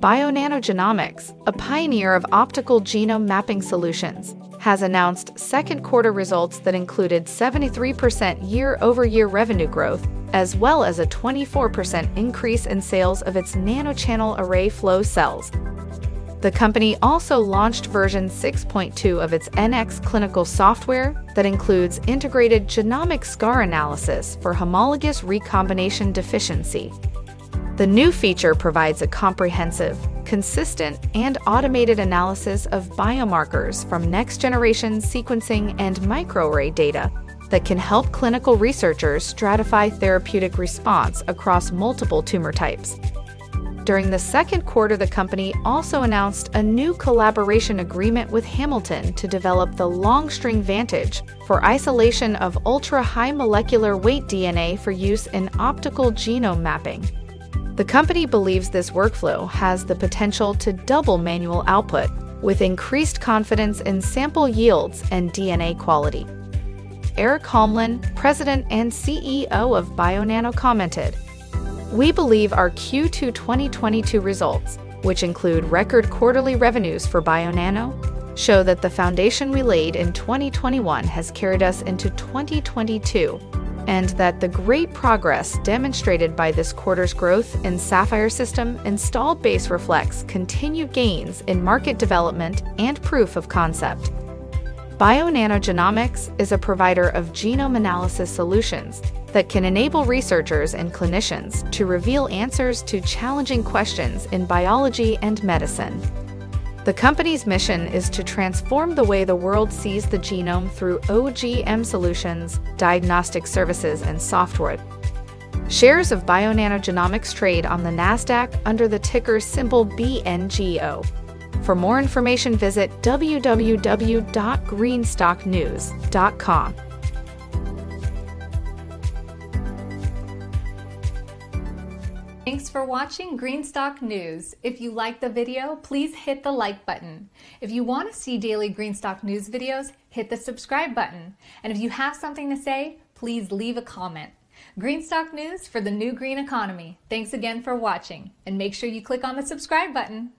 Bionano Genomics, a pioneer of optical genome mapping solutions, has announced second quarter results that included 73% year over year revenue growth, as well as a 24% increase in sales of its nanochannel array flow cells. The company also launched version 6.2 of its NxClinical software that includes integrated genomic scar analysis for homologous recombination deficiency. The new feature provides a comprehensive, consistent, and automated analysis of biomarkers from next generation sequencing and microarray data that can help clinical researchers stratify therapeutic response across multiple tumor types. During the second quarter, the company also announced a new collaboration agreement with Hamilton to develop the Long String VANTAGE for isolation of ultra high molecular weight DNA for use in optical genome mapping. The company believes this workflow has the potential to double manual output with increased confidence in sample yields and DNA quality. Erik Holmlin, president and CEO of Bionano, commented We believe our Q2 2022 results, which include record quarterly revenues for Bionano, show that the foundation we laid in 2021 has carried us into 2022 and that the great progress demonstrated by this quarter's growth in Saphyr system installed base reflects continued gains in market development and proof of concept. Bionano Genomics is a provider of genome analysis solutions that can enable researchers and clinicians to reveal answers to challenging questions in biology and medicine. The company's mission is to transform the way the world sees the genome through OGM solutions, diagnostic services, and software. Shares of Bionano Genomics trade on the NASDAQ under the ticker symbol BNGO. For more information, visit www.greenstocknews.com. Thanks for watching Greenstock News. If you like the video, please hit the like button. If you want to see daily Greenstock News videos, hit the subscribe button. And if you have something to say, please leave a comment. Greenstock News for the new green economy. Thanks again for watching, and make sure you click on the subscribe button.